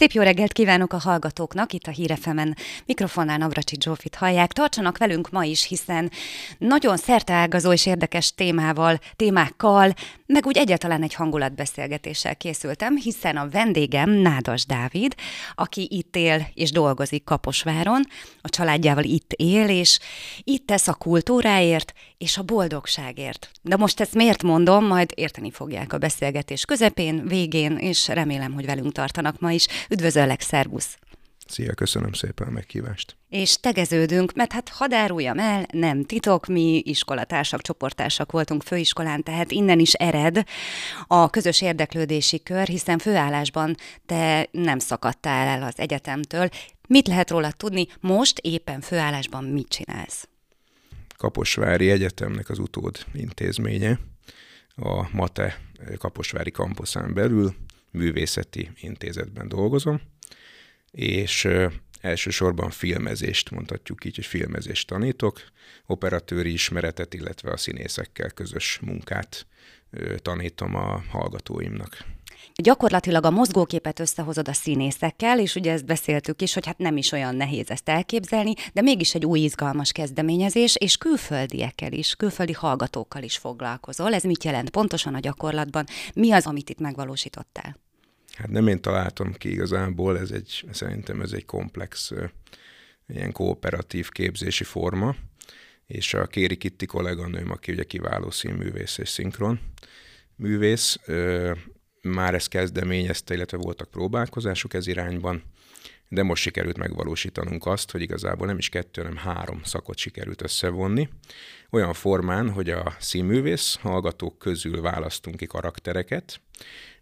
Szép jó reggelt kívánok a hallgatóknak, itt a Hírefemen mikrofonnál Navracsi Zsófit hallják. Tartsanak velünk ma is, hiszen nagyon szerteágazó és érdekes témával, témákkal, meg úgy egyáltalán egy hangulatbeszélgetéssel készültem, hiszen a vendégem Nádas Dávid, aki itt él és dolgozik Kaposváron, a családjával itt él, és itt tesz a kultúráért és a boldogságért. De most ezt miért mondom, majd érteni fogják a beszélgetés közepén, végén, és remélem, hogy velünk tartanak ma is. Üdvözöllek, szervusz! Szia, köszönöm szépen a meghívást. És tegeződünk, mert hát hadd áruljam el, nem titok, mi iskolatársak, csoporttársak voltunk főiskolán, tehát innen is ered a közös érdeklődési kör, hiszen főállásban te nem szakadtál el az egyetemtől. Mit lehet róla tudni? Most éppen főállásban mit csinálsz? Kaposvári Egyetemnek az utód intézménye, a MATE Kaposvári kampuszán belül művészeti intézetben dolgozom, és elsősorban filmezést, mondhatjuk így, hogy filmezést tanítok, operatőri ismeretet, illetve a színészekkel közös munkát tanítom a hallgatóimnak. Gyakorlatilag a mozgóképet összehozod a színészekkel, és ugye ezt beszéltük is, hogy hát nem is olyan nehéz ezt elképzelni, de mégis egy új izgalmas kezdeményezés, és külföldiekkel is, külföldi hallgatókkal is foglalkozol. Ez mit jelent pontosan a gyakorlatban? Mi az, amit itt megvalósítottál? Hát nem én találtam ki igazából, ez egy, szerintem ez egy komplex ilyen kooperatív képzési forma, és a Kéri Kitti kolléganőm, aki ugye kiváló színművész és szinkron művész, már ezt kezdeményezte, illetve voltak próbálkozások ez irányban, de most sikerült megvalósítanunk azt, hogy igazából nem is kettő, hanem három szakot sikerült összevonni. Olyan formán, hogy a színművész hallgatók közül választunk ki karaktereket,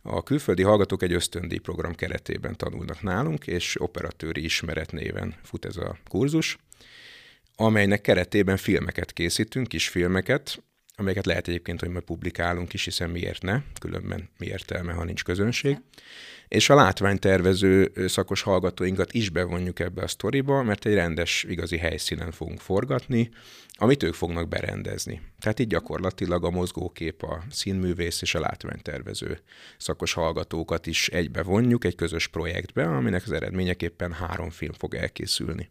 a külföldi hallgatók egy ösztöndíj program keretében tanulnak nálunk, és operatőri ismeret néven fut ez a kurzus, amelynek keretében filmeket készítünk, kis filmeket, amelyeket lehet egyébként, hogy majd publikálunk is, hiszen miért ne, különben mi értelme, ha nincs közönség. És a látványtervező szakos hallgatóinkat is bevonjuk ebbe a sztoriba, mert egy rendes, igazi helyszínen fogunk forgatni, amit ők fognak berendezni. Tehát így gyakorlatilag a mozgókép, a színművész és a látványtervező szakos hallgatókat is egybe vonjuk egy közös projektbe, aminek az eredményeképpen három film fog elkészülni.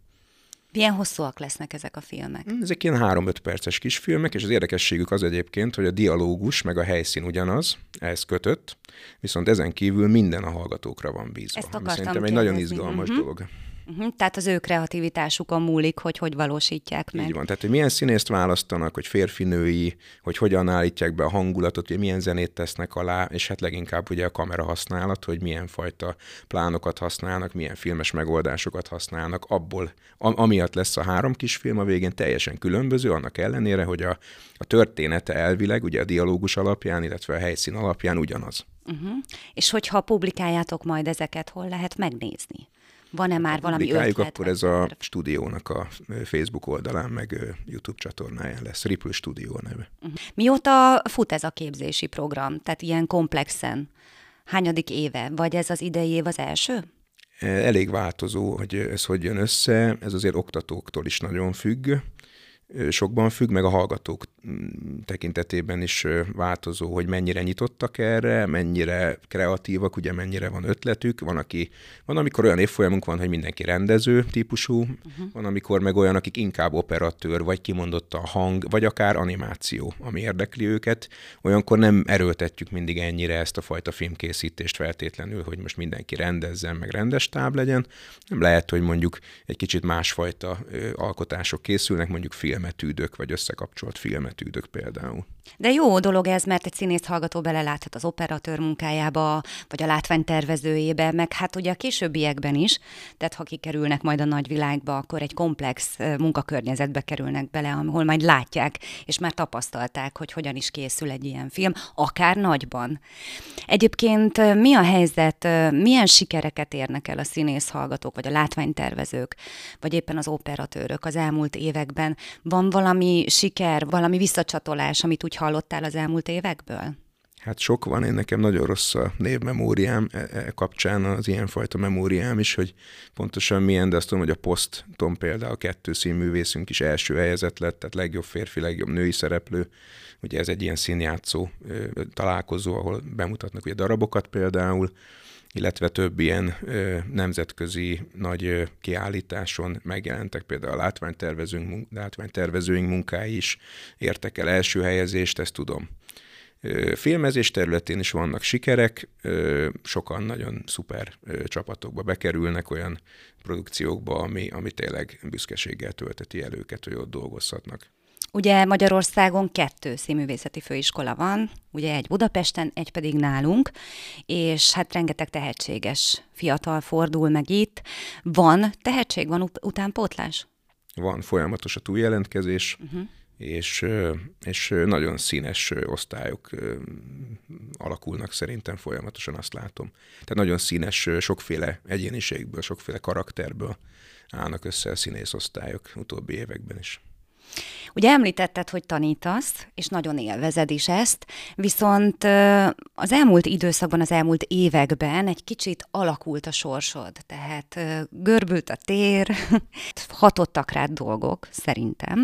Milyen hosszúak lesznek ezek a filmek? Hmm, ezek ilyen három-öt perces kisfilmek, és az érdekességük az egyébként, hogy a dialógus meg a helyszín ugyanaz, ez kötött, viszont ezen kívül minden a hallgatókra van bízva. Ezt akartam Szerintem kérdezni. egy nagyon izgalmas uh-huh. dolog. Uh-huh. Tehát az ő kreativitásukon múlik, hogy hogy valósítják meg. Így van, tehát hogy milyen színészt választanak, hogy férfinői, hogy hogyan állítják be a hangulatot, hogy milyen zenét tesznek alá, és hát leginkább ugye a kamera használat, hogy milyen fajta plánokat használnak, milyen filmes megoldásokat használnak, abból, am- amiatt lesz a három kis film a végén teljesen különböző, annak ellenére, hogy a, a története elvileg, ugye a dialógus alapján, illetve a helyszín alapján ugyanaz. Uh-huh. És hogyha publikáljátok majd ezeket, hol lehet megnézni? Van-e már valami ötlet? akkor ez a stúdiónak a Facebook oldalán, meg YouTube csatornáján lesz. Ripple Studio neve. Uh-huh. Mióta fut ez a képzési program? Tehát ilyen komplexen? Hányadik éve? Vagy ez az idei év az első? Elég változó, hogy ez hogy jön össze. Ez azért oktatóktól is nagyon függ sokban függ, meg a hallgatók mm, tekintetében is változó, hogy mennyire nyitottak erre, mennyire kreatívak, ugye mennyire van ötletük. Van, aki, van amikor olyan évfolyamunk van, hogy mindenki rendező típusú, uh-huh. van, amikor meg olyan, akik inkább operatőr, vagy kimondott a hang, vagy akár animáció, ami érdekli őket. Olyankor nem erőltetjük mindig ennyire ezt a fajta filmkészítést feltétlenül, hogy most mindenki rendezzen, meg rendes táb legyen. Nem lehet, hogy mondjuk egy kicsit másfajta alkotások készülnek, mondjuk film filmetűdök, vagy összekapcsolt filmetűdök például. De jó dolog ez, mert egy színész hallgató beleláthat az operatőr munkájába, vagy a látványtervezőjébe, meg hát ugye a későbbiekben is, tehát ha kikerülnek majd a nagyvilágba, akkor egy komplex munkakörnyezetbe kerülnek bele, ahol majd látják, és már tapasztalták, hogy hogyan is készül egy ilyen film, akár nagyban. Egyébként mi a helyzet, milyen sikereket érnek el a színész hallgatók, vagy a látványtervezők, vagy éppen az operatőrök az elmúlt években? Van valami siker, valami visszacsatolás, amit úgy hallottál az elmúlt évekből? Hát sok van, én nekem nagyon rossz a névmemóriám e, e kapcsán az ilyenfajta memóriám is, hogy pontosan milyen, de azt tudom, hogy a Poston például kettő színművészünk is első helyezett lett, tehát legjobb férfi, legjobb női szereplő. Ugye ez egy ilyen színjátszó találkozó, ahol bemutatnak ugye darabokat például, illetve több ilyen ö, nemzetközi nagy ö, kiállításon megjelentek, például a látványtervezőink, látványtervezőink munkái is értek el első helyezést, ezt tudom. Filmezés területén is vannak sikerek, sokan nagyon szuper csapatokba bekerülnek, olyan produkciókba, ami, ami tényleg büszkeséggel tölteti el őket, hogy ott dolgozhatnak. Ugye Magyarországon kettő színművészeti főiskola van, ugye egy Budapesten, egy pedig nálunk, és hát rengeteg tehetséges fiatal fordul meg itt. Van tehetség, van ut- utánpótlás? Van folyamatos a túljelentkezés, uh-huh. és, és nagyon színes osztályok alakulnak szerintem folyamatosan, azt látom. Tehát nagyon színes, sokféle egyéniségből, sokféle karakterből állnak össze a színészosztályok utóbbi években is. Ugye említetted, hogy tanítasz, és nagyon élvezed is ezt, viszont az elmúlt időszakban, az elmúlt években egy kicsit alakult a sorsod, tehát görbült a tér, hatottak rád dolgok, szerintem,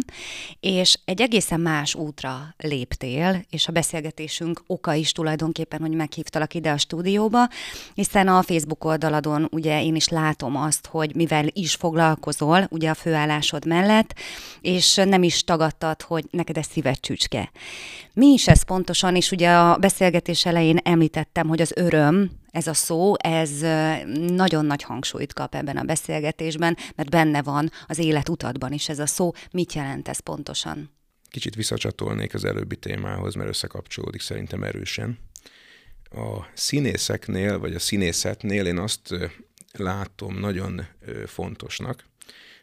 és egy egészen más útra léptél, és a beszélgetésünk oka is tulajdonképpen, hogy meghívtalak ide a stúdióba, hiszen a Facebook oldaladon ugye én is látom azt, hogy mivel is foglalkozol, ugye a főállásod mellett, és nem is tagadtad, hogy neked ez szíved csücske. Mi is ez pontosan, és ugye a beszélgetés elején említettem, hogy az öröm, ez a szó, ez nagyon nagy hangsúlyt kap ebben a beszélgetésben, mert benne van az életutadban is ez a szó. Mit jelent ez pontosan? Kicsit visszacsatolnék az előbbi témához, mert összekapcsolódik szerintem erősen. A színészeknél, vagy a színészetnél én azt látom nagyon fontosnak,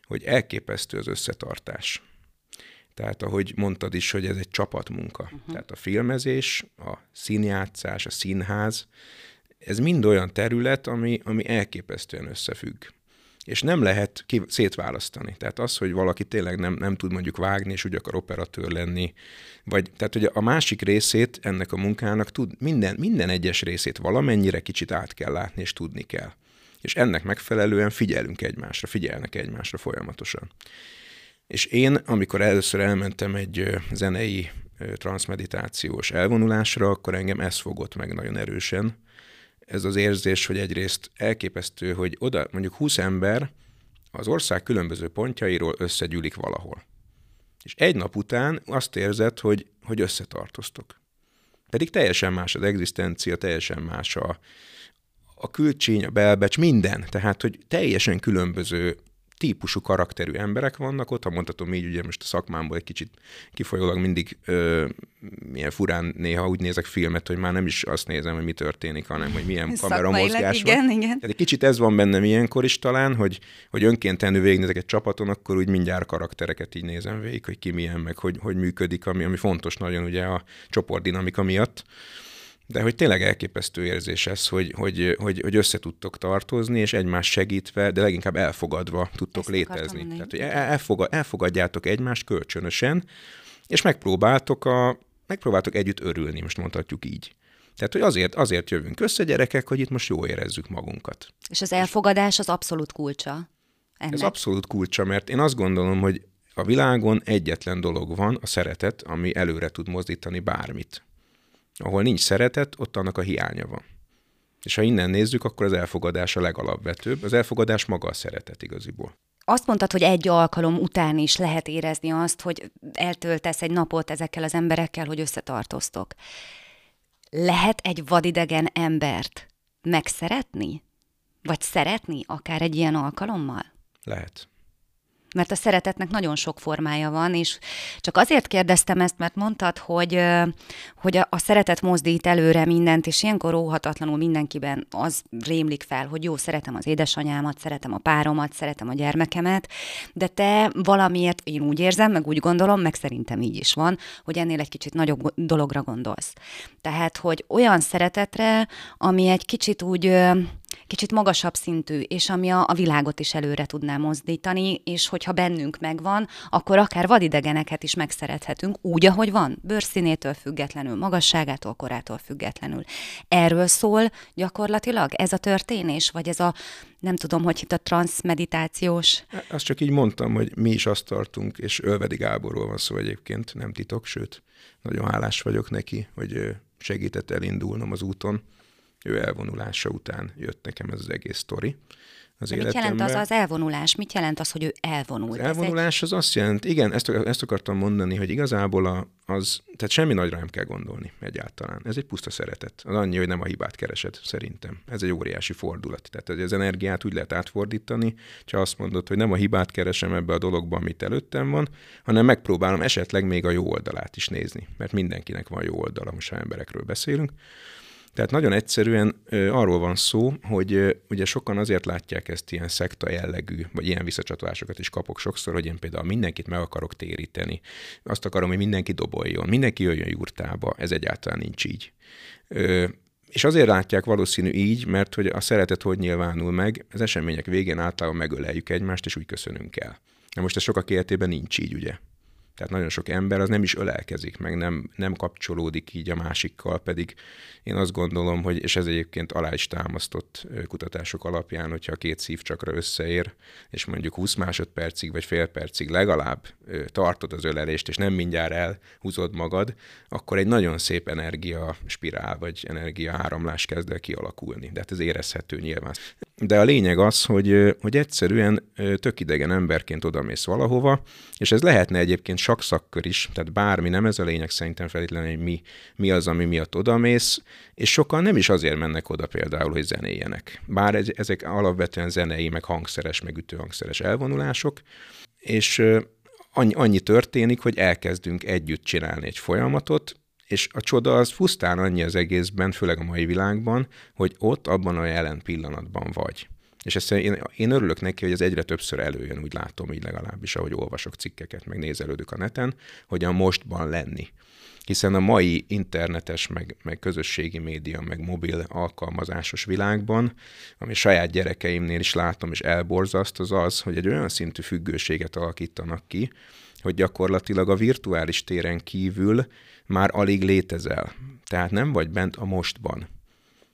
hogy elképesztő az összetartás. Tehát ahogy mondtad is, hogy ez egy csapatmunka. Uh-huh. Tehát a filmezés, a színjátszás, a színház, ez mind olyan terület, ami, ami elképesztően összefügg. És nem lehet ki, szétválasztani. Tehát az, hogy valaki tényleg nem, nem tud mondjuk vágni, és úgy akar operatőr lenni, vagy tehát hogy a másik részét ennek a munkának tud, minden, minden egyes részét valamennyire kicsit át kell látni, és tudni kell. És ennek megfelelően figyelünk egymásra, figyelnek egymásra folyamatosan. És én, amikor először elmentem egy zenei transmeditációs elvonulásra, akkor engem ez fogott meg nagyon erősen. Ez az érzés, hogy egyrészt elképesztő, hogy oda mondjuk 20 ember az ország különböző pontjairól összegyűlik valahol. És egy nap után azt érzed, hogy, hogy összetartoztok. Pedig teljesen más az egzisztencia, teljesen más a, a külcsény, a belbecs, minden. Tehát, hogy teljesen különböző típusú karakterű emberek vannak ott, ha mondhatom így, ugye most a szakmámból egy kicsit kifolyólag mindig ö, milyen furán néha úgy nézek filmet, hogy már nem is azt nézem, hogy mi történik, hanem hogy milyen kameramozgás van. Igen, igen. Tehát egy kicsit ez van bennem ilyenkor is talán, hogy, hogy önkéntenül végignézek egy csapaton, akkor úgy mindjárt karaktereket így nézem végig, hogy ki milyen, meg hogy, hogy működik, ami, ami fontos nagyon ugye a csoportdinamika miatt. De hogy tényleg elképesztő érzés ez, hogy, hogy, hogy, hogy össze tudtok tartozni, és egymás segítve, de leginkább elfogadva tudtok Ezt létezni. Tehát, hogy elfogad, elfogadjátok egymást kölcsönösen, és megpróbáltok, a, megpróbáltok együtt örülni, most mondhatjuk így. Tehát, hogy azért, azért jövünk össze, gyerekek, hogy itt most jól érezzük magunkat. És az elfogadás az abszolút kulcsa. Ennek. Ez abszolút kulcsa, mert én azt gondolom, hogy a világon egyetlen dolog van, a szeretet, ami előre tud mozdítani bármit. Ahol nincs szeretet, ott annak a hiánya van. És ha innen nézzük, akkor az elfogadás a legalapvetőbb. Az elfogadás maga a szeretet igaziból. Azt mondtad, hogy egy alkalom után is lehet érezni azt, hogy eltöltesz egy napot ezekkel az emberekkel, hogy összetartoztok. Lehet egy vadidegen embert megszeretni? Vagy szeretni akár egy ilyen alkalommal? Lehet mert a szeretetnek nagyon sok formája van, és csak azért kérdeztem ezt, mert mondtad, hogy, hogy a, szeretet mozdít előre mindent, és ilyenkor óhatatlanul mindenkiben az rémlik fel, hogy jó, szeretem az édesanyámat, szeretem a páromat, szeretem a gyermekemet, de te valamiért, én úgy érzem, meg úgy gondolom, meg szerintem így is van, hogy ennél egy kicsit nagyobb dologra gondolsz. Tehát, hogy olyan szeretetre, ami egy kicsit úgy kicsit magasabb szintű, és ami a, a világot is előre tudná mozdítani, és hogyha bennünk megvan, akkor akár vadidegeneket is megszerethetünk, úgy, ahogy van, bőrszínétől függetlenül, magasságától, korától függetlenül. Erről szól gyakorlatilag ez a történés, vagy ez a, nem tudom, hogy itt a transzmeditációs... Azt csak így mondtam, hogy mi is azt tartunk, és Ölvedi Gáborról van szó egyébként, nem titok, sőt, nagyon hálás vagyok neki, hogy segített elindulnom az úton ő elvonulása után jött nekem ez az egész sztori az De mit jelent az az elvonulás? Mit jelent az, hogy ő elvonul? Az elvonulás az azt jelent, igen, ezt, ezt akartam mondani, hogy igazából a, az, tehát semmi nagyra nem kell gondolni egyáltalán. Ez egy puszta szeretet. Az annyi, hogy nem a hibát keresed, szerintem. Ez egy óriási fordulat. Tehát az energiát úgy lehet átfordítani, ha azt mondod, hogy nem a hibát keresem ebbe a dologba, amit előttem van, hanem megpróbálom esetleg még a jó oldalát is nézni. Mert mindenkinek van jó oldala, most ha emberekről beszélünk. Tehát nagyon egyszerűen arról van szó, hogy ugye sokan azért látják ezt ilyen szekta jellegű, vagy ilyen visszacsatolásokat is kapok sokszor, hogy én például mindenkit meg akarok téríteni. Azt akarom, hogy mindenki doboljon, mindenki jöjjön jurtába. Ez egyáltalán nincs így. És azért látják valószínű így, mert hogy a szeretet hogy nyilvánul meg, az események végén általában megöleljük egymást, és úgy köszönünk el. Na most ez sokak életében nincs így, ugye? Tehát nagyon sok ember az nem is ölelkezik, meg nem, nem kapcsolódik így a másikkal, pedig én azt gondolom, hogy, és ez egyébként alá is támasztott kutatások alapján, hogyha a két szívcsakra összeér, és mondjuk 20 másodpercig vagy fél percig legalább tartod az ölelést, és nem mindjárt elhúzod magad, akkor egy nagyon szép energia spirál, vagy energia áramlás kezd el kialakulni. De hát ez érezhető nyilván. De a lényeg az, hogy, hogy egyszerűen tök idegen emberként odamész valahova, és ez lehetne egyébként sakszakkör is, tehát bármi, nem ez a lényeg szerintem feltétlenül, hogy mi, mi az, ami miatt odamész, és sokan nem is azért mennek oda például, hogy zenéjenek. Bár ez, ezek alapvetően zenei, meg hangszeres, meg ütőhangszeres elvonulások, és annyi, annyi történik, hogy elkezdünk együtt csinálni egy folyamatot, és a csoda az pusztán annyi az egészben, főleg a mai világban, hogy ott abban a jelen pillanatban vagy. És ezt én, én örülök neki, hogy ez egyre többször előjön, úgy látom így legalábbis, ahogy olvasok cikkeket, meg nézelődök a neten, hogy a mostban lenni. Hiszen a mai internetes, meg, meg közösségi média, meg mobil alkalmazásos világban, ami saját gyerekeimnél is látom, és elborzaszt, az az, hogy egy olyan szintű függőséget alakítanak ki, hogy gyakorlatilag a virtuális téren kívül már alig létezel. Tehát nem vagy bent a mostban.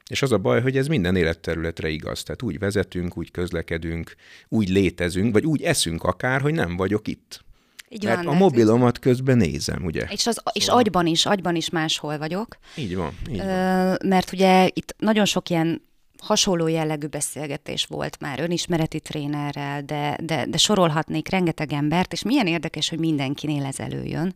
És az a baj, hogy ez minden életterületre igaz. Tehát úgy vezetünk, úgy közlekedünk, úgy létezünk, vagy úgy eszünk akár, hogy nem vagyok itt. Így van, a mobilomat közben nézem, ugye? És, az, szóval. és agyban is, agyban is máshol vagyok. Így van. Így van. mert ugye itt nagyon sok ilyen hasonló jellegű beszélgetés volt már önismereti trénerrel, de, de, de sorolhatnék rengeteg embert, és milyen érdekes, hogy mindenkinél ez előjön,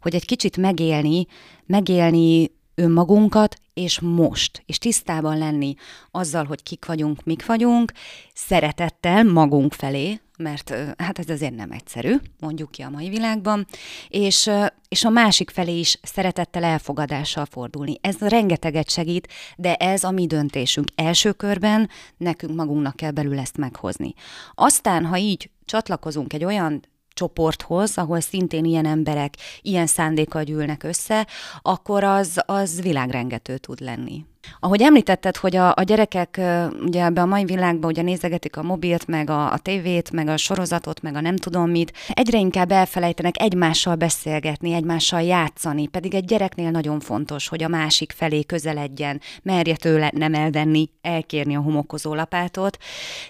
hogy egy kicsit megélni, megélni önmagunkat, és most, és tisztában lenni azzal, hogy kik vagyunk, mik vagyunk, szeretettel magunk felé, mert hát ez azért nem egyszerű, mondjuk ki a mai világban, és, és a másik felé is szeretettel, elfogadással fordulni. Ez rengeteget segít, de ez a mi döntésünk. Első körben nekünk magunknak kell belül ezt meghozni. Aztán, ha így csatlakozunk egy olyan csoporthoz, ahol szintén ilyen emberek ilyen szándékkal gyűlnek össze, akkor az, az világrengető tud lenni. Ahogy említetted, hogy a, a gyerekek ugye ebbe a mai világban ugye nézegetik a mobilt, meg a, a tévét, meg a sorozatot, meg a nem tudom mit, egyre inkább elfelejtenek egymással beszélgetni, egymással játszani, pedig egy gyereknél nagyon fontos, hogy a másik felé közeledjen, merje tőle nem elvenni, elkérni a homokozó lapátot.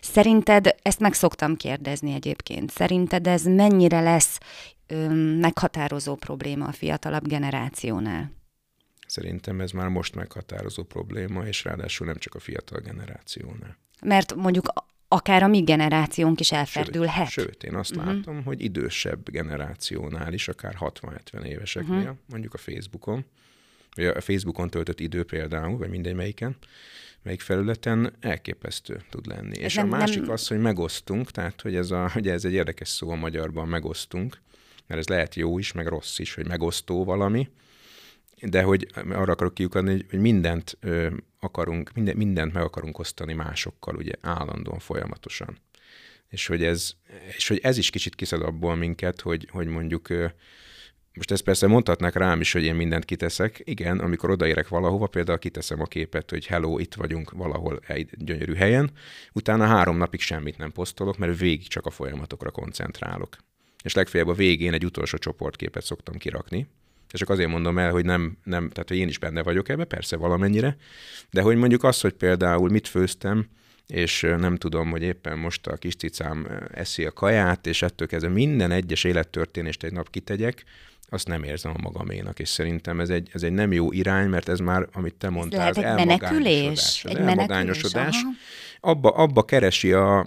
Szerinted, ezt meg szoktam kérdezni egyébként, szerinted ez mennyire lesz ö, meghatározó probléma a fiatalabb generációnál? Szerintem ez már most meghatározó probléma, és ráadásul nem csak a fiatal generációnál. Mert mondjuk akár a mi generációnk is elferdülhet. Sőt, sőt én azt uh-huh. látom, hogy idősebb generációnál is, akár 60-70 éveseknél, uh-huh. mondjuk a Facebookon, vagy a Facebookon töltött idő például, vagy mindegy melyiken, melyik felületen elképesztő tud lenni. Ez és nem, a másik nem... az, hogy megosztunk, tehát hogy ez, a, ugye ez egy érdekes szó a magyarban, megosztunk, mert ez lehet jó is, meg rossz is, hogy megosztó valami, de hogy arra akarok kiukadni, hogy mindent akarunk, minden, mindent meg akarunk osztani másokkal, ugye állandóan, folyamatosan. És hogy ez, és hogy ez is kicsit kiszed abból minket, hogy, hogy mondjuk most ezt persze mondhatnák rám is, hogy én mindent kiteszek. Igen, amikor odaérek valahova, például kiteszem a képet, hogy hello, itt vagyunk valahol egy gyönyörű helyen, utána három napig semmit nem posztolok, mert végig csak a folyamatokra koncentrálok. És legfeljebb a végén egy utolsó csoportképet szoktam kirakni, és csak azért mondom el, hogy nem, nem, tehát hogy én is benne vagyok ebbe, persze valamennyire, de hogy mondjuk az, hogy például mit főztem, és nem tudom, hogy éppen most a kis cicám eszi a kaját, és ettől kezdve minden egyes élettörténést egy nap kitegyek, azt nem érzem a magaménak, és szerintem ez egy, ez egy nem jó irány, mert ez már, amit te mondtál, az egy menekülés, egy elmagányosodás. Abba, abba keresi a,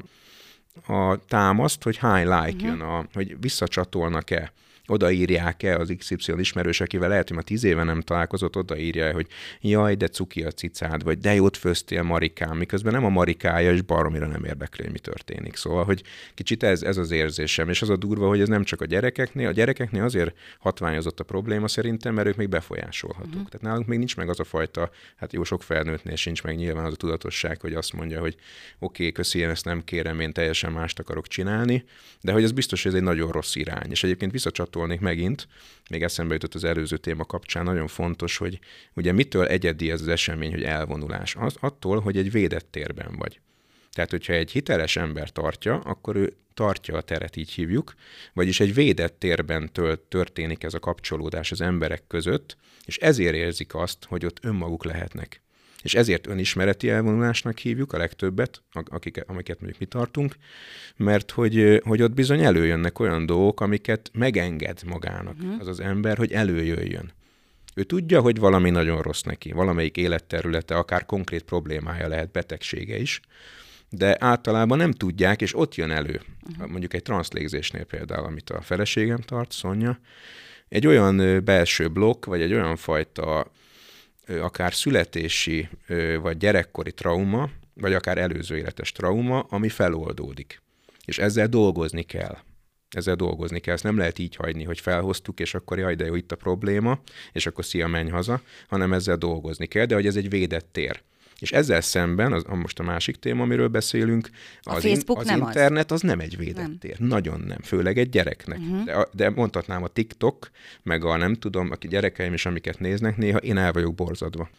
a támaszt, hogy high like uh-huh. jön, a, hogy visszacsatolnak-e odaírják-e az XY ismerős, akivel lehet, hogy ma tíz éve nem találkozott, odaírja hogy jaj, de cuki a cicád, vagy de jót főztél Marikám, miközben nem a Marikája, és baromira nem érdekli, hogy mi történik. Szóval, hogy kicsit ez, ez az érzésem, és az a durva, hogy ez nem csak a gyerekeknél, a gyerekeknél azért hatványozott a probléma szerintem, mert ők még befolyásolhatók. Uh-huh. Tehát nálunk még nincs meg az a fajta, hát jó sok felnőttnél sincs meg nyilván az a tudatosság, hogy azt mondja, hogy oké, okay, köszi, én ezt nem kérem, én teljesen mást akarok csinálni, de hogy ez biztos, hogy ez egy nagyon rossz irány. És egyébként visszacsatol csatolnék megint, még eszembe jutott az előző téma kapcsán, nagyon fontos, hogy ugye mitől egyedi ez az esemény, hogy elvonulás? Az attól, hogy egy védett térben vagy. Tehát, hogyha egy hiteles ember tartja, akkor ő tartja a teret, így hívjuk, vagyis egy védett térben történik ez a kapcsolódás az emberek között, és ezért érzik azt, hogy ott önmaguk lehetnek. És ezért önismereti elvonulásnak hívjuk a legtöbbet, akik, amiket mondjuk mi tartunk, mert hogy, hogy ott bizony előjönnek olyan dolgok, amiket megenged magának uh-huh. az az ember, hogy előjöjjön. Ő tudja, hogy valami nagyon rossz neki, valamelyik életterülete, akár konkrét problémája lehet, betegsége is, de általában nem tudják, és ott jön elő. Uh-huh. Mondjuk egy transzlégzésnél például, amit a feleségem tart, Szonya, egy olyan belső blokk, vagy egy olyan fajta akár születési vagy gyerekkori trauma, vagy akár előző életes trauma, ami feloldódik. És ezzel dolgozni kell. Ezzel dolgozni kell. Ezt nem lehet így hagyni, hogy felhoztuk, és akkor jaj, de jó, itt a probléma, és akkor szia, menj haza, hanem ezzel dolgozni kell, de hogy ez egy védett tér. És ezzel szemben, az, most a másik téma, amiről beszélünk, a az, Facebook in, az nem internet az. az nem egy védett nem. tér. Nagyon nem. Főleg egy gyereknek. Uh-huh. De, de mondhatnám a TikTok, meg a nem tudom, aki gyerekeim is, amiket néznek, néha én el vagyok borzadva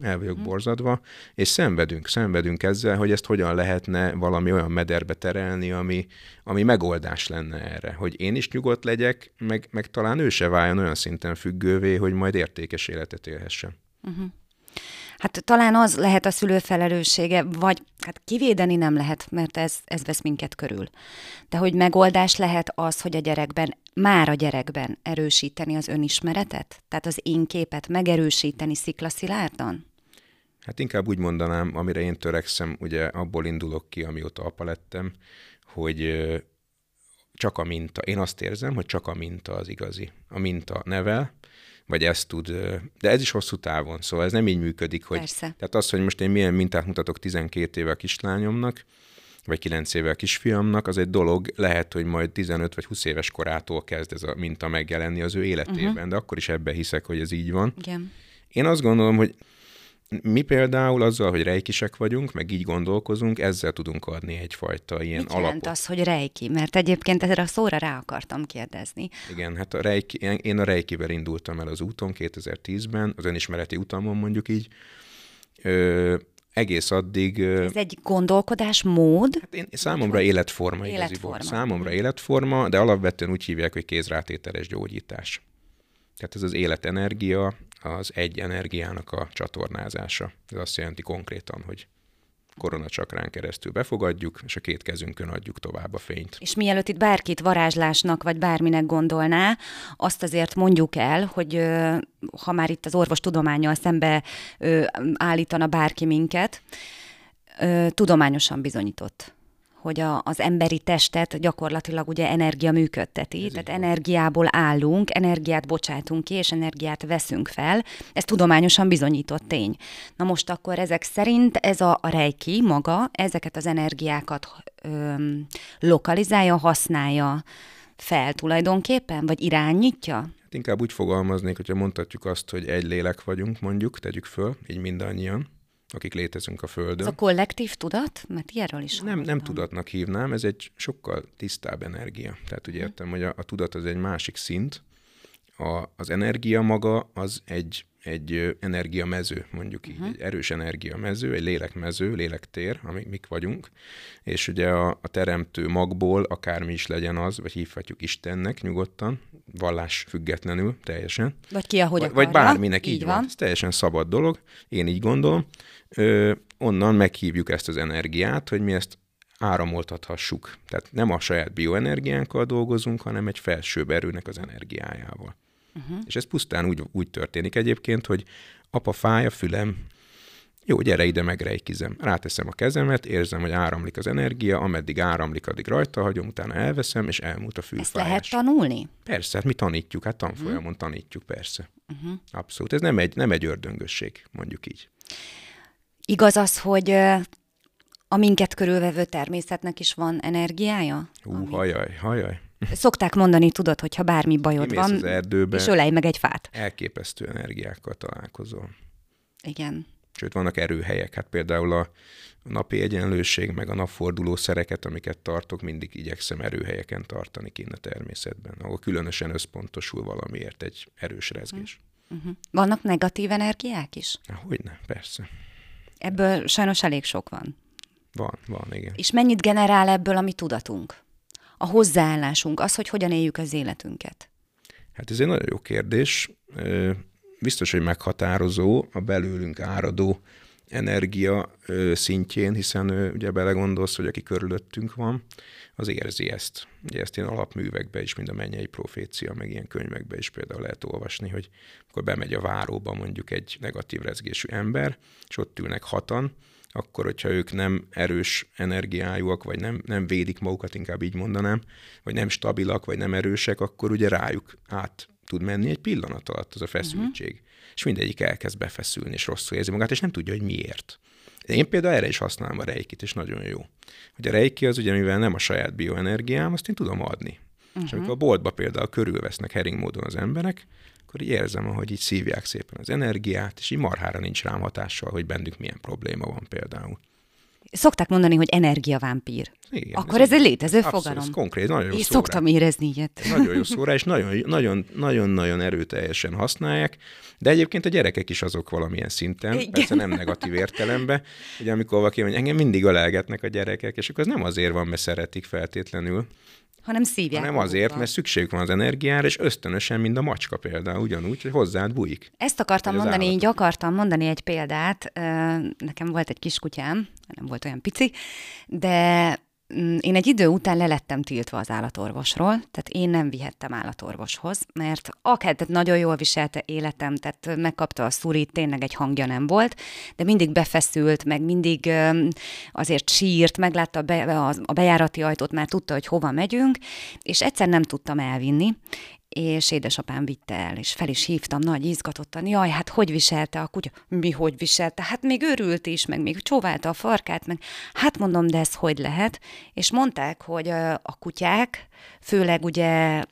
el vagyok hmm. borzadva, és szenvedünk, szenvedünk ezzel, hogy ezt hogyan lehetne valami olyan mederbe terelni, ami, ami megoldás lenne erre, hogy én is nyugodt legyek, meg, meg talán ő se váljon olyan szinten függővé, hogy majd értékes életet élhessen. Uh-huh. Hát talán az lehet a szülő felelőssége, vagy hát kivédeni nem lehet, mert ez, ez vesz minket körül. De hogy megoldás lehet az, hogy a gyerekben, már a gyerekben erősíteni az önismeretet? Tehát az én képet megerősíteni sziklaszilárdan? Hát inkább úgy mondanám, amire én törekszem, ugye abból indulok ki, amióta apa lettem, hogy csak a minta. Én azt érzem, hogy csak a minta az igazi. A minta nevel, vagy ezt tud, de ez is hosszú távon, szóval ez nem így működik, hogy Persze. tehát az, hogy most én milyen mintát mutatok 12 éve a kislányomnak, vagy 9 éve a kisfiamnak, az egy dolog, lehet, hogy majd 15 vagy 20 éves korától kezd ez a minta megjelenni az ő életében, uh-huh. de akkor is ebbe hiszek, hogy ez így van. Igen. Én azt gondolom, hogy mi például azzal, hogy rejkisek vagyunk, meg így gondolkozunk, ezzel tudunk adni egyfajta ilyen Mit alapot. az, hogy rejki? Mert egyébként erre a szóra rá akartam kérdezni. Igen, hát a rejki, én a rejkivel indultam el az úton 2010-ben, az önismereti utamon mondjuk így. Ö, egész addig... Ez egy gondolkodásmód? Hát én, számomra életforma, életforma. igaziból. Számomra életforma, de alapvetően úgy hívják, hogy kézrátételes gyógyítás. Tehát ez az életenergia, az egy energiának a csatornázása. Ez azt jelenti konkrétan, hogy koronacsakrán keresztül befogadjuk, és a két kezünkön adjuk tovább a fényt. És mielőtt itt bárkit varázslásnak vagy bárminek gondolná, azt azért mondjuk el, hogy ha már itt az orvos tudományjal szembe állítana bárki minket, tudományosan bizonyított hogy a, az emberi testet gyakorlatilag ugye energia működteti, Ez tehát energiából állunk, energiát bocsátunk ki, és energiát veszünk fel. Ez tudományosan bizonyított tény. Na most akkor ezek szerint ez a, a rejki maga ezeket az energiákat öm, lokalizálja, használja fel tulajdonképpen, vagy irányítja? Hát inkább úgy fogalmaznék, hogyha mondhatjuk azt, hogy egy lélek vagyunk, mondjuk, tegyük föl, így mindannyian, akik létezünk a Földön. Ez a kollektív tudat? Mert ilyenről is Nem, nem tudatnak hívnám, ez egy sokkal tisztább energia. Tehát ugye hm. értem, hogy a, a tudat az egy másik szint, a, az energia maga az egy, egy energiamező, mondjuk így, uh-huh. egy erős energiamező, egy lélekmező, lélektér, amik mik vagyunk, és ugye a, a teremtő magból, akármi is legyen az, vagy hívhatjuk Istennek nyugodtan, vallás függetlenül teljesen. Vagy ki, ahogy vagy, vagy bárminek így, így van. van. Ez teljesen szabad dolog, én így gondolom. Ö, onnan meghívjuk ezt az energiát, hogy mi ezt áramoltathassuk. Tehát nem a saját bioenergiánkkal dolgozunk, hanem egy felsőbb erőnek az energiájával. Uh-huh. És ez pusztán úgy, úgy történik egyébként, hogy apa fáj a fülem, jó, gyere ide, megrejkizem. Ráteszem a kezemet, érzem, hogy áramlik az energia, ameddig áramlik, addig rajta hagyom, utána elveszem, és elmúlt a fülfájás. Ezt lehet tanulni? Persze, hát mi tanítjuk, hát tanfolyamon uh-huh. tanítjuk, persze. Uh-huh. Abszolút. Ez nem egy, nem egy ördöngösség, mondjuk így. Igaz az, hogy a minket körülvevő természetnek is van energiája? Hú, ami... hajaj, hajaj. Szokták mondani, tudod, hogyha bármi bajod Kimész van, az erdőbe, és ölej meg egy fát. Elképesztő energiákkal találkozol. Igen. Sőt, vannak erőhelyek, hát például a napi egyenlőség, meg a napforduló szereket, amiket tartok, mindig igyekszem erőhelyeken tartani kint a természetben, ahol különösen összpontosul valamiért egy erős rezgés. Uh-huh. Vannak negatív energiák is? Hogyne, persze. Ebből sajnos elég sok van. Van, van, igen. És mennyit generál ebből a mi tudatunk? A hozzáállásunk, az, hogy hogyan éljük az életünket? Hát ez egy nagyon jó kérdés. Biztos, hogy meghatározó a belőlünk áradó energia szintjén, hiszen ugye belegondolsz, hogy aki körülöttünk van, az érzi ezt. Ugye ezt ilyen alapművekbe is, mind a mennyei profécia, meg ilyen könyvekbe is például lehet olvasni, hogy akkor bemegy a váróba mondjuk egy negatív rezgésű ember, és ott ülnek hatan, akkor, hogyha ők nem erős energiájúak, vagy nem, nem védik magukat, inkább így mondanám, vagy nem stabilak, vagy nem erősek, akkor ugye rájuk át tud menni egy pillanat alatt az a feszültség. Uh-huh. És mindegyik elkezd befeszülni, és rosszul érzi magát, és nem tudja, hogy miért. Én például erre is használom a reikit, és nagyon jó. Hogy a reiki az ugye, mivel nem a saját bioenergiám, azt én tudom adni. Uh-huh. És amikor a boltba például körülvesznek hering módon az emberek, akkor így érzem, hogy így szívják szépen az energiát, és így marhára nincs rám hatással, hogy bennük milyen probléma van például. Szokták mondani, hogy energiavámpír. Igen, Akkor ez, ez egy létező abszolút, fogalom. Ez konkrét, nagyon jó Én szóra. szoktam érezni ilyet. Nagyon jó szóra, és nagyon-nagyon erőteljesen használják, de egyébként a gyerekek is azok valamilyen szinten, Igen. persze nem negatív értelemben, ugye amikor valaki mondja, engem mindig ölelgetnek a gyerekek, és akkor az nem azért van, mert szeretik feltétlenül, hanem szívják. Nem azért, mert szükségük van az energiára, és ösztönösen, mint a macska például, ugyanúgy, hogy hozzád bújik. Ezt akartam mondani, így akartam mondani egy példát. Nekem volt egy kiskutyám, nem volt olyan pici, de én egy idő után lelettem tiltva az állatorvosról, tehát én nem vihettem állatorvoshoz, mert akár tehát nagyon jól viselte életem, tehát megkapta a szurit, tényleg egy hangja nem volt, de mindig befeszült, meg mindig azért sírt, meglátta a bejárati ajtót, már tudta, hogy hova megyünk, és egyszer nem tudtam elvinni, és édesapám vitte el, és fel is hívtam nagy izgatottan, jaj, hát hogy viselte a kutya? Mi hogy viselte? Hát még örült is, meg még csóválta a farkát, meg hát mondom, de ez hogy lehet? És mondták, hogy a kutyák, főleg ugye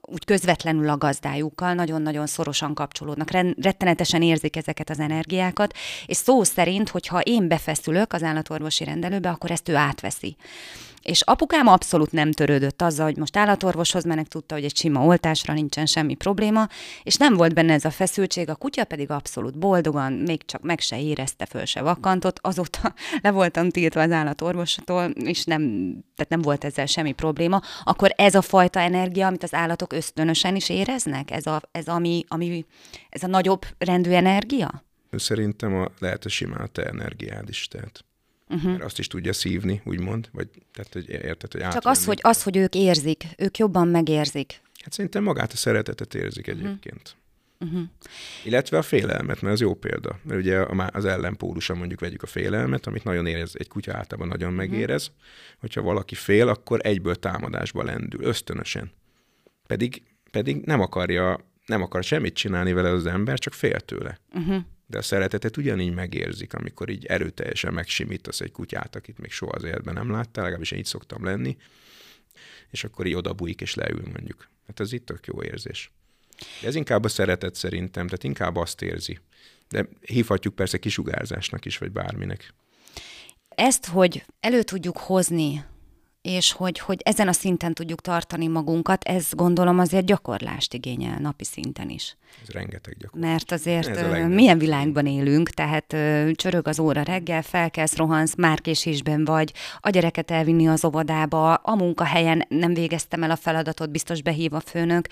úgy közvetlenül a gazdájukkal nagyon-nagyon szorosan kapcsolódnak, rettenetesen érzik ezeket az energiákat, és szó szerint, hogyha én befeszülök az állatorvosi rendelőbe, akkor ezt ő átveszi. És apukám abszolút nem törődött azzal, hogy most állatorvoshoz menek, tudta, hogy egy sima oltásra nincsen semmi probléma, és nem volt benne ez a feszültség, a kutya pedig abszolút boldogan, még csak meg se érezte, föl se vakantott, azóta le voltam tiltva az állatorvostól, és nem, tehát nem volt ezzel semmi probléma, akkor ez a fajta energia, amit az állatok ösztönösen is éreznek, ez a, ez ami, ami, ez a nagyobb rendű energia? Szerintem a, lehet a simán a te energiád is, tehát uh-huh. mert azt is tudja szívni, úgymond, vagy tehát, hogy érted, hogy Csak az hogy, az, hogy ők érzik, ők jobban megérzik. Hát szerintem magát a szeretetet érzik uh-huh. egyébként. Uh-huh. Illetve a félelmet, mert az jó példa. Mert ugye az ellenpólusa mondjuk vegyük a félelmet, amit nagyon érez, egy kutya általában nagyon megérez. Uh-huh. Hogyha valaki fél, akkor egyből támadásba lendül, ösztönösen. Pedig, pedig nem akarja, nem akar semmit csinálni vele az ember, csak fél tőle. Uh-huh de a szeretetet ugyanígy megérzik, amikor így erőteljesen megsimítasz egy kutyát, akit még soha az életben nem láttál, legalábbis én így szoktam lenni, és akkor így odabújik és leül mondjuk. Hát ez itt tök jó érzés. De ez inkább a szeretet szerintem, tehát inkább azt érzi. De hívhatjuk persze kisugárzásnak is, vagy bárminek. Ezt, hogy elő tudjuk hozni és hogy, hogy ezen a szinten tudjuk tartani magunkat, ez gondolom azért gyakorlást igényel napi szinten is. Ez rengeteg gyakorlás. Mert azért milyen világban élünk, tehát csörög az óra reggel, felkelsz, rohansz, már késésben vagy, a gyereket elvinni az óvodába, a munkahelyen nem végeztem el a feladatot, biztos behív a főnök.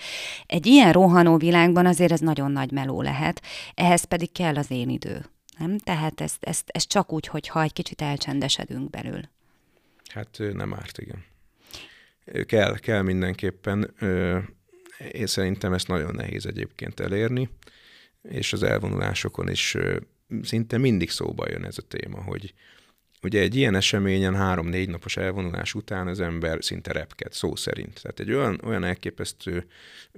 Egy ilyen rohanó világban azért ez nagyon nagy meló lehet, ehhez pedig kell az én idő. Nem? Tehát ezt, ezt, ezt csak úgy, hogyha egy kicsit elcsendesedünk belül. Hát nem árt, igen. Kell, kell mindenképpen. Én szerintem ezt nagyon nehéz egyébként elérni, és az elvonulásokon is szinte mindig szóba jön ez a téma, hogy, Ugye egy ilyen eseményen három-négy napos elvonulás után az ember szinte repked, szó szerint. Tehát egy olyan, olyan elképesztő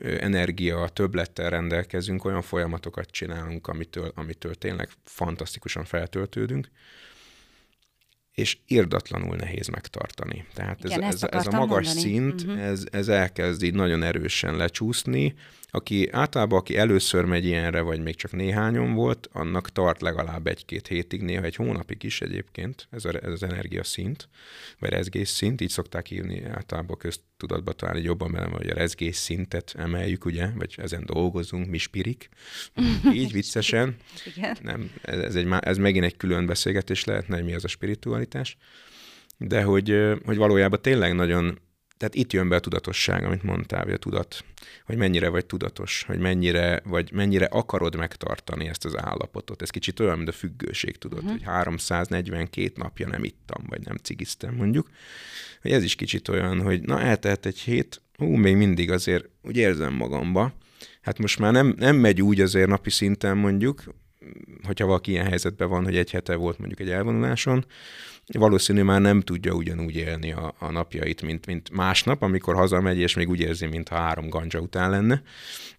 energia, többlettel rendelkezünk, olyan folyamatokat csinálunk, amitől, amitől tényleg fantasztikusan feltöltődünk, és irdatlanul nehéz megtartani. Tehát Igen, ez, ez, ez a magas mondani. szint, uh-huh. ez, ez elkezd így nagyon erősen lecsúszni, aki általában, aki először megy ilyenre, vagy még csak néhányon volt, annak tart legalább egy-két hétig, néha egy hónapig is egyébként ez, a, ez az energiaszint, vagy rezgés szint, így szokták hívni általában köztudatba talán egy jobban bele, hogy a rezgés szintet emeljük, ugye, vagy ezen dolgozunk, mi spirik, így viccesen. Igen. Nem, ez, ez, egy, ez megint egy külön beszélgetés lehetne, hogy mi az a spiritualitás, de hogy, hogy valójában tényleg nagyon tehát itt jön be a tudatosság, amit mondtál, vagy a tudat, hogy mennyire vagy tudatos, hogy mennyire, vagy mennyire akarod megtartani ezt az állapotot. Ez kicsit olyan, mint a függőség, tudod, uh-huh. hogy 342 napja nem ittam, vagy nem cigiztem mondjuk. Hogy ez is kicsit olyan, hogy na eltelt egy hét, hú, még mindig azért úgy érzem magamba. Hát most már nem, nem megy úgy azért napi szinten mondjuk, hogyha valaki ilyen helyzetben van, hogy egy hete volt mondjuk egy elvonuláson, valószínű már nem tudja ugyanúgy élni a, a napjait, mint, mint másnap, amikor hazamegy, és még úgy érzi, mintha három ganja után lenne,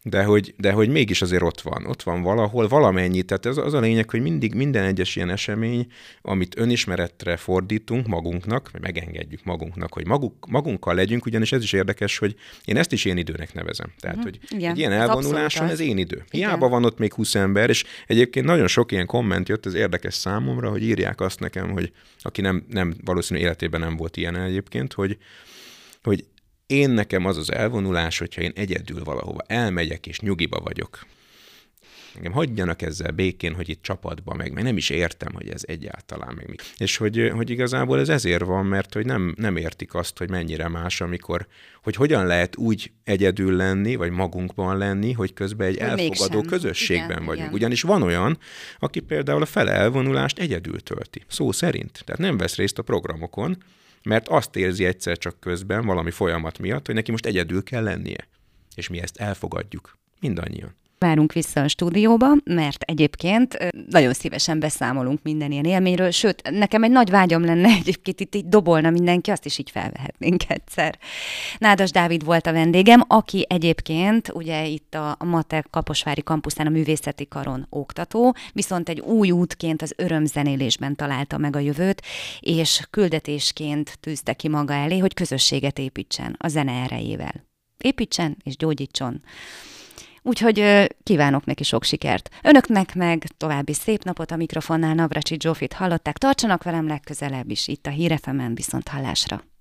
de hogy, de hogy mégis azért ott van, ott van valahol valamennyi, tehát ez az a lényeg, hogy mindig minden egyes ilyen esemény, amit önismeretre fordítunk magunknak, vagy megengedjük magunknak, hogy maguk, magunkkal legyünk, ugyanis ez is érdekes, hogy én ezt is én időnek nevezem. Tehát, uh-huh. hogy Igen, egy ilyen elvonuláson ez én idő. Hiába Igen. van ott még 20 ember, és egyébként nagyon sok ilyen komment jött, ez érdekes számomra, hogy írják azt nekem, hogy aki nem, nem valószínű életében nem volt ilyen egyébként, hogy, hogy én nekem az az elvonulás, hogyha én egyedül valahova elmegyek és nyugiba vagyok, Engem hagyjanak ezzel békén, hogy itt csapatba meg, mert nem is értem, hogy ez egyáltalán meg mi. És hogy, hogy igazából ez ezért van, mert hogy nem, nem értik azt, hogy mennyire más, amikor, hogy hogyan lehet úgy egyedül lenni, vagy magunkban lenni, hogy közben egy hogy elfogadó mégsem. közösségben igen, vagyunk. Igen. Ugyanis van olyan, aki például a fele elvonulást egyedül tölti, szó szerint. Tehát nem vesz részt a programokon, mert azt érzi egyszer csak közben valami folyamat miatt, hogy neki most egyedül kell lennie. És mi ezt elfogadjuk. Mindannyian. Várunk vissza a stúdióba, mert egyébként nagyon szívesen beszámolunk minden ilyen élményről, sőt, nekem egy nagy vágyam lenne egyébként itt így dobolna mindenki, azt is így felvehetnénk egyszer. Nádas Dávid volt a vendégem, aki egyébként ugye itt a Matek Kaposvári kampuszán a művészeti karon oktató, viszont egy új útként az örömzenélésben találta meg a jövőt, és küldetésként tűzte ki maga elé, hogy közösséget építsen a zene erejével. Építsen és gyógyítson. Úgyhogy kívánok neki sok sikert. Önöknek meg további szép napot a mikrofonnál Navracsi Zsófit hallották. Tartsanak velem legközelebb is itt a Hírefemen viszont hallásra.